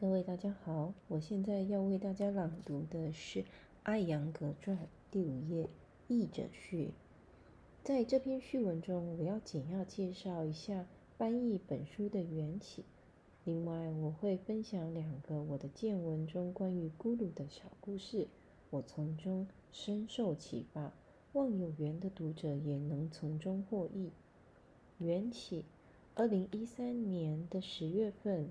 各位大家好，我现在要为大家朗读的是《阿扬格传》第五页译者序。在这篇序文中，我要简要介绍一下翻译本书的缘起。另外，我会分享两个我的见闻中关于咕噜的小故事，我从中深受启发，望有缘的读者也能从中获益。缘起，二零一三年的十月份。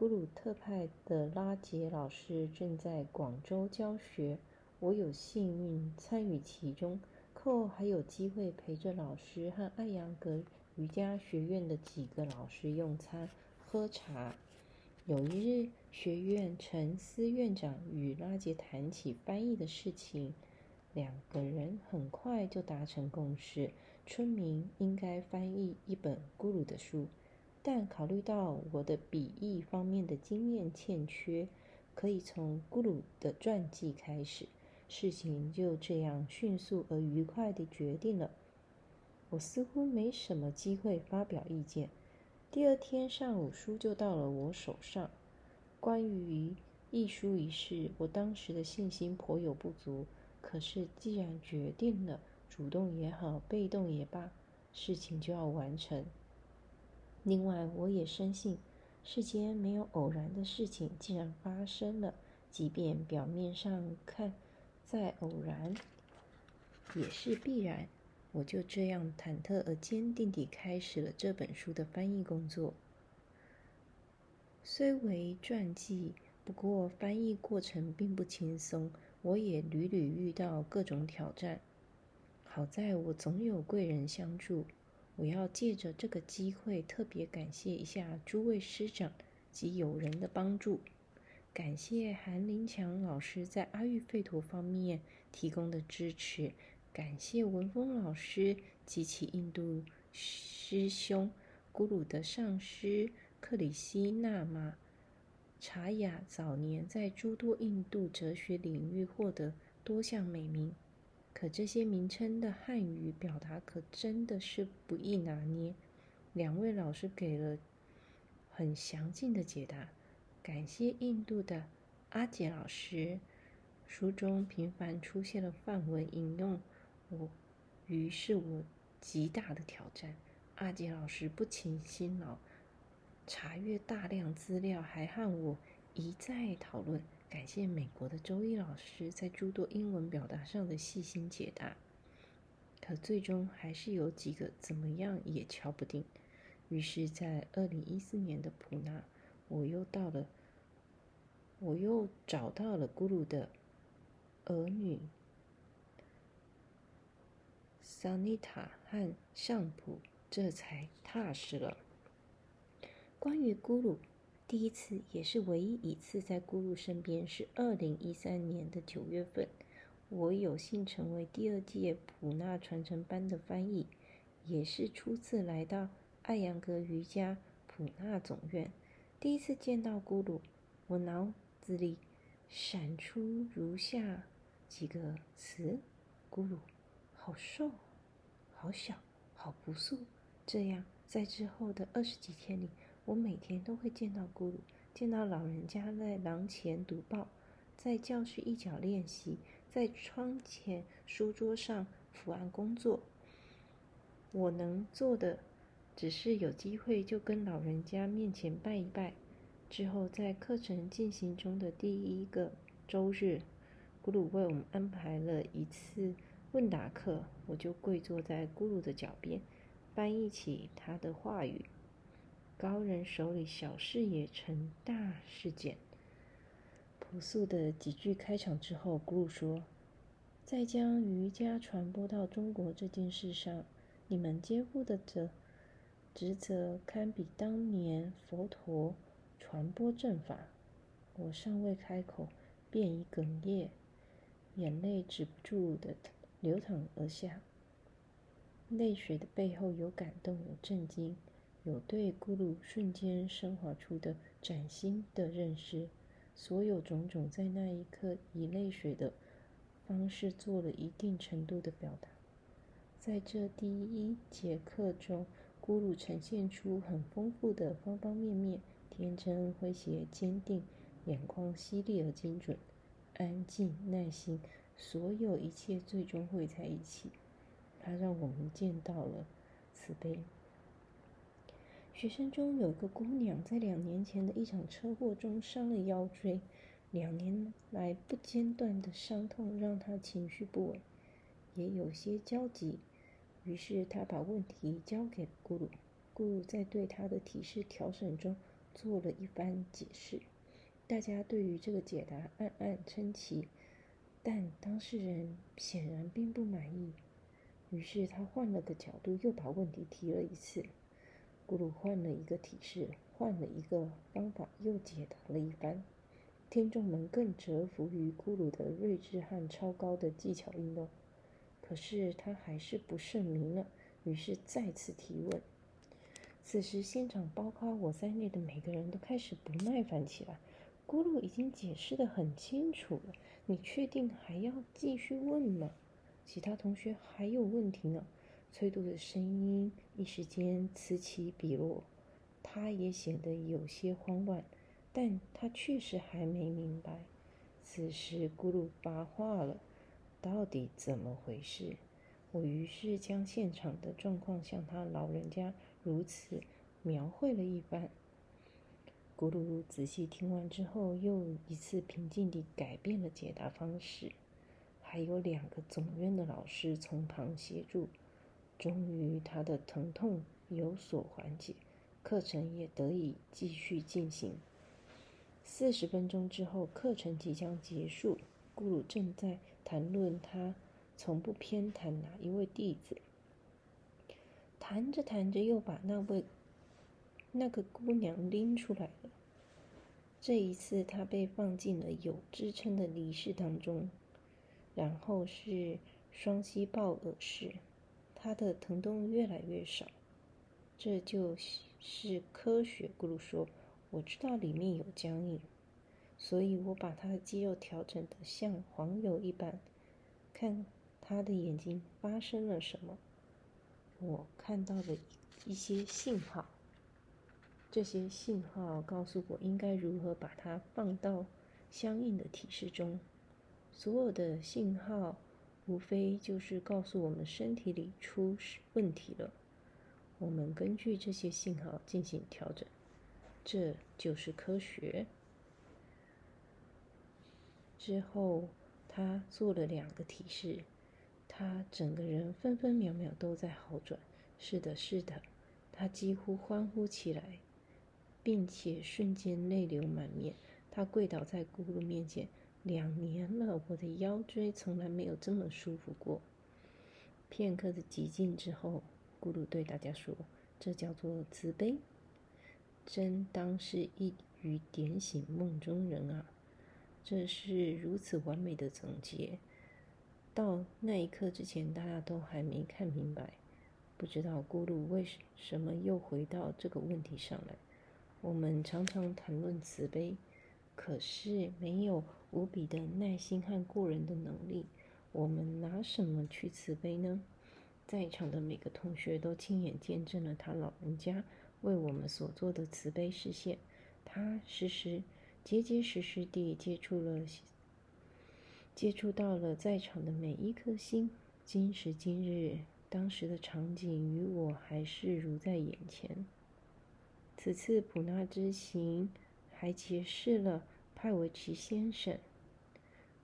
咕噜特派的拉杰老师正在广州教学，我有幸运参与其中。课后还有机会陪着老师和艾扬格瑜伽学院的几个老师用餐、喝茶。有一日，学院陈思院长与拉杰谈起翻译的事情，两个人很快就达成共识：村民应该翻译一本咕噜的书。但考虑到我的笔译方面的经验欠缺，可以从咕噜的传记开始。事情就这样迅速而愉快地决定了。我似乎没什么机会发表意见。第二天上午，书就到了我手上。关于译书一事，我当时的信心颇有不足。可是既然决定了，主动也好，被动也罢，事情就要完成。另外，我也深信，世间没有偶然的事情。既然发生了，即便表面上看再偶然，也是必然。我就这样忐忑而坚定地开始了这本书的翻译工作。虽为传记，不过翻译过程并不轻松，我也屡屡遇到各种挑战。好在我总有贵人相助。我要借着这个机会，特别感谢一下诸位师长及友人的帮助，感谢韩林强老师在阿育吠陀方面提供的支持，感谢文峰老师及其印度师兄咕噜的上师克里希那玛查雅，早年在诸多印度哲学领域获得多项美名。可这些名称的汉语表达可真的是不易拿捏。两位老师给了很详尽的解答，感谢印度的阿杰老师。书中频繁出现了范文引用，我于是我极大的挑战。阿杰老师不请辛劳，查阅大量资料，还和我一再讨论。感谢美国的周一老师在诸多英文表达上的细心解答，可最终还是有几个怎么样也敲不定。于是，在二零一四年的普纳，我又到了，我又找到了咕噜的儿女桑妮塔和上普，这才踏实了。关于咕噜。第一次也是唯一一次在咕噜身边是二零一三年的九月份，我有幸成为第二届普纳传承班的翻译，也是初次来到艾扬格瑜伽普纳总院。第一次见到咕噜，我脑子里闪出如下几个词：咕噜，好瘦，好小，好朴素。这样，在之后的二十几天里。我每天都会见到咕噜，见到老人家在廊前读报，在教室一角练习，在窗前书桌上伏案工作。我能做的，只是有机会就跟老人家面前拜一拜。之后，在课程进行中的第一个周日，咕噜为我们安排了一次问答课，我就跪坐在咕噜的脚边，翻译起他的话语。高人手里小事也成大事件。朴素的几句开场之后，咕噜说：“在将瑜伽传播到中国这件事上，你们肩负的责职责堪比当年佛陀传播正法。”我尚未开口，便已哽咽，眼泪止不住的流淌而下。泪水的背后有感动，有震惊。有对咕噜瞬间升华出的崭新的认识，所有种种在那一刻以泪水的方式做了一定程度的表达。在这第一节课中，咕噜呈现出很丰富的方方面面，天真、诙谐、坚定，眼光犀利而精准，安静、耐心，所有一切最终会在一起。他让我们见到了慈悲。学生中有一个姑娘，在两年前的一场车祸中伤了腰椎，两年来不间断的伤痛让她情绪不稳，也有些焦急。于是她把问题交给了咕噜，咕噜在对她的提示调整中做了一番解释。大家对于这个解答暗暗称奇，但当事人显然并不满意。于是他换了个角度，又把问题提了一次。咕噜换了一个体式，换了一个方法，又解答了一番。听众们更折服于咕噜的睿智和超高的技巧运动。可是他还是不甚明了，于是再次提问。此时，现场包括我在内的每个人都开始不耐烦起来。咕噜已经解释的很清楚了，你确定还要继续问吗？其他同学还有问题呢。崔度的声音一时间此起彼落，他也显得有些慌乱，但他确实还没明白。此时咕噜发话了：“到底怎么回事？”我于是将现场的状况向他老人家如此描绘了一番。咕噜仔细听完之后，又一次平静地改变了解答方式。还有两个总院的老师从旁协助。终于，他的疼痛有所缓解，课程也得以继续进行。四十分钟之后，课程即将结束。咕噜正在谈论他从不偏袒哪一位弟子，谈着谈着，又把那位那个姑娘拎出来了。这一次，她被放进了有支撑的离室当中，然后是双膝抱耳式。他的疼痛越来越少，这就是科学。咕噜说：“我知道里面有僵硬，所以我把他的肌肉调整的像黄油一般。看他的眼睛发生了什么？我看到了一些信号，这些信号告诉我应该如何把它放到相应的体式中。所有的信号。”无非就是告诉我们身体里出问题了，我们根据这些信号进行调整，这就是科学。之后他做了两个提示，他整个人分分秒秒都在好转。是的，是的，他几乎欢呼起来，并且瞬间泪流满面。他跪倒在咕噜面前。两年了，我的腰椎从来没有这么舒服过。片刻的寂静之后，咕噜对大家说：“这叫做慈悲，真当是一语点醒梦中人啊！这是如此完美的总结。到那一刻之前，大家都还没看明白，不知道咕噜为什么又回到这个问题上来。我们常常谈论慈悲，可是没有。”无比的耐心和过人的能力，我们拿什么去慈悲呢？在场的每个同学都亲眼见证了他老人家为我们所做的慈悲实现。他时时结结实实地接触了，接触到了在场的每一颗心。今时今日，当时的场景与我还是如在眼前。此次普纳之行还揭示了。派维奇先生，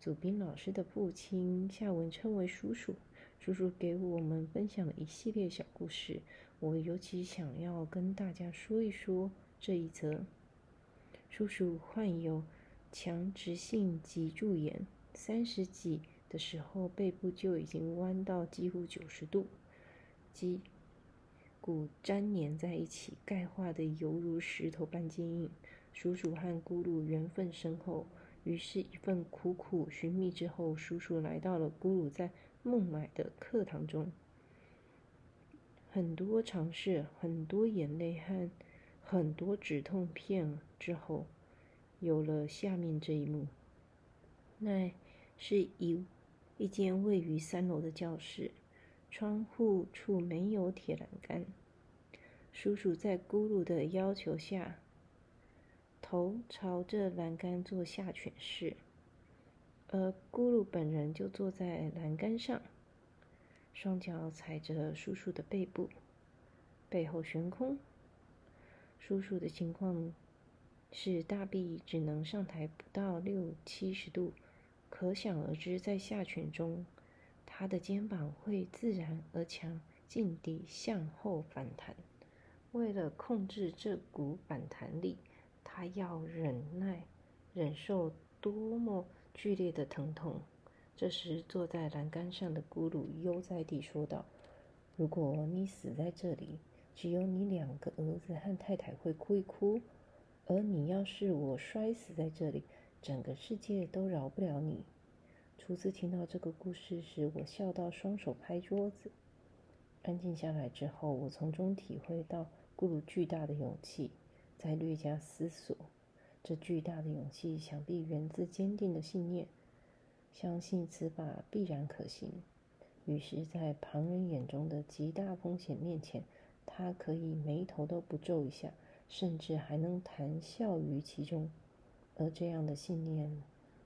祖宾老师的父亲，下文称为叔叔。叔叔给我们分享了一系列小故事，我尤其想要跟大家说一说这一则。叔叔患有强直性脊柱炎，三十几的时候背部就已经弯到几乎九十度，脊骨粘连在一起，钙化的犹如石头般坚硬。叔叔和咕噜缘分深厚，于是，一份苦苦寻觅之后，叔叔来到了咕噜在孟买的课堂中。很多尝试，很多眼泪和很多止痛片之后，有了下面这一幕。那是一一间位于三楼的教室，窗户处没有铁栏杆。叔叔在咕噜的要求下。头朝着栏杆做下犬式，而咕噜本人就坐在栏杆上，双脚踩着叔叔的背部，背后悬空。叔叔的情况是大臂只能上抬不到六七十度，可想而知，在下犬中，他的肩膀会自然而强劲地向后反弹。为了控制这股反弹力，他要忍耐、忍受多么剧烈的疼痛。这时，坐在栏杆上的咕噜悠哉地说道：“如果你死在这里。”只有你两个儿子和太太会哭一哭，而你要是我摔死在这里，整个世界都饶不了你。初次听到这个故事时，我笑到双手拍桌子。安静下来之后，我从中体会到咕噜巨大的勇气。在略加思索，这巨大的勇气想必源自坚定的信念，相信此法必然可行。于是，在旁人眼中的极大风险面前，他可以眉头都不皱一下，甚至还能谈笑于其中。而这样的信念，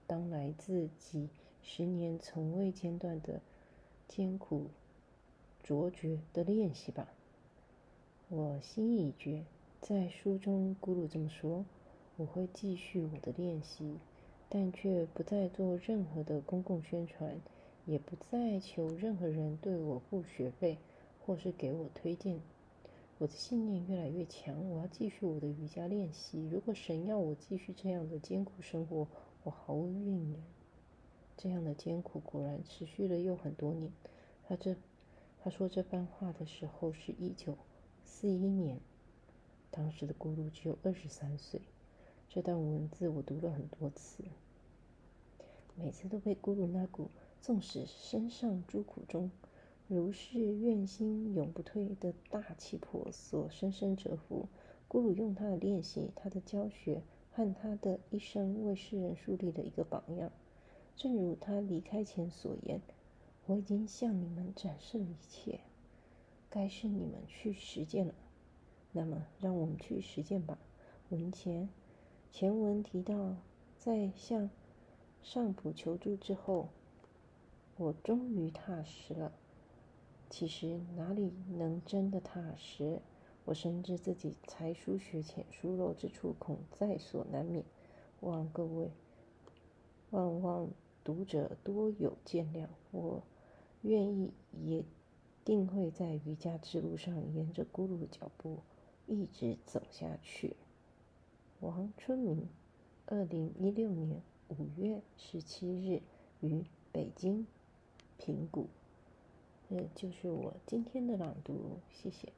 当来自己十年从未间断的艰苦卓绝的练习吧。我心意已决，在书中，咕噜这么说：我会继续我的练习，但却不再做任何的公共宣传，也不再求任何人对我付学费，或是给我推荐。我的信念越来越强，我要继续我的瑜伽练习。如果神要我继续这样的艰苦生活，我毫无怨言。这样的艰苦果然持续了又很多年。他这他说这番话的时候是一九四一年，当时的咕噜只有二十三岁。这段文字我读了很多次，每次都被咕噜那股纵使身上诸苦中。如是愿心永不退的大气魄所深深折服。咕噜用他的练习、他的教学和他的一生为世人树立了一个榜样。正如他离开前所言：“我已经向你们展示了一切，该是你们去实践了。那么，让我们去实践吧。”文前前文提到，在向上普求助之后，我终于踏实了。其实哪里能真的踏实？我深知自己才疏学浅，疏漏之处恐在所难免。望各位，望望读者多有见谅。我愿意，也定会在瑜伽之路上沿着咕噜的脚步一直走下去。王春明，二零一六年五月十七日于北京平谷。这就是我今天的朗读，谢谢。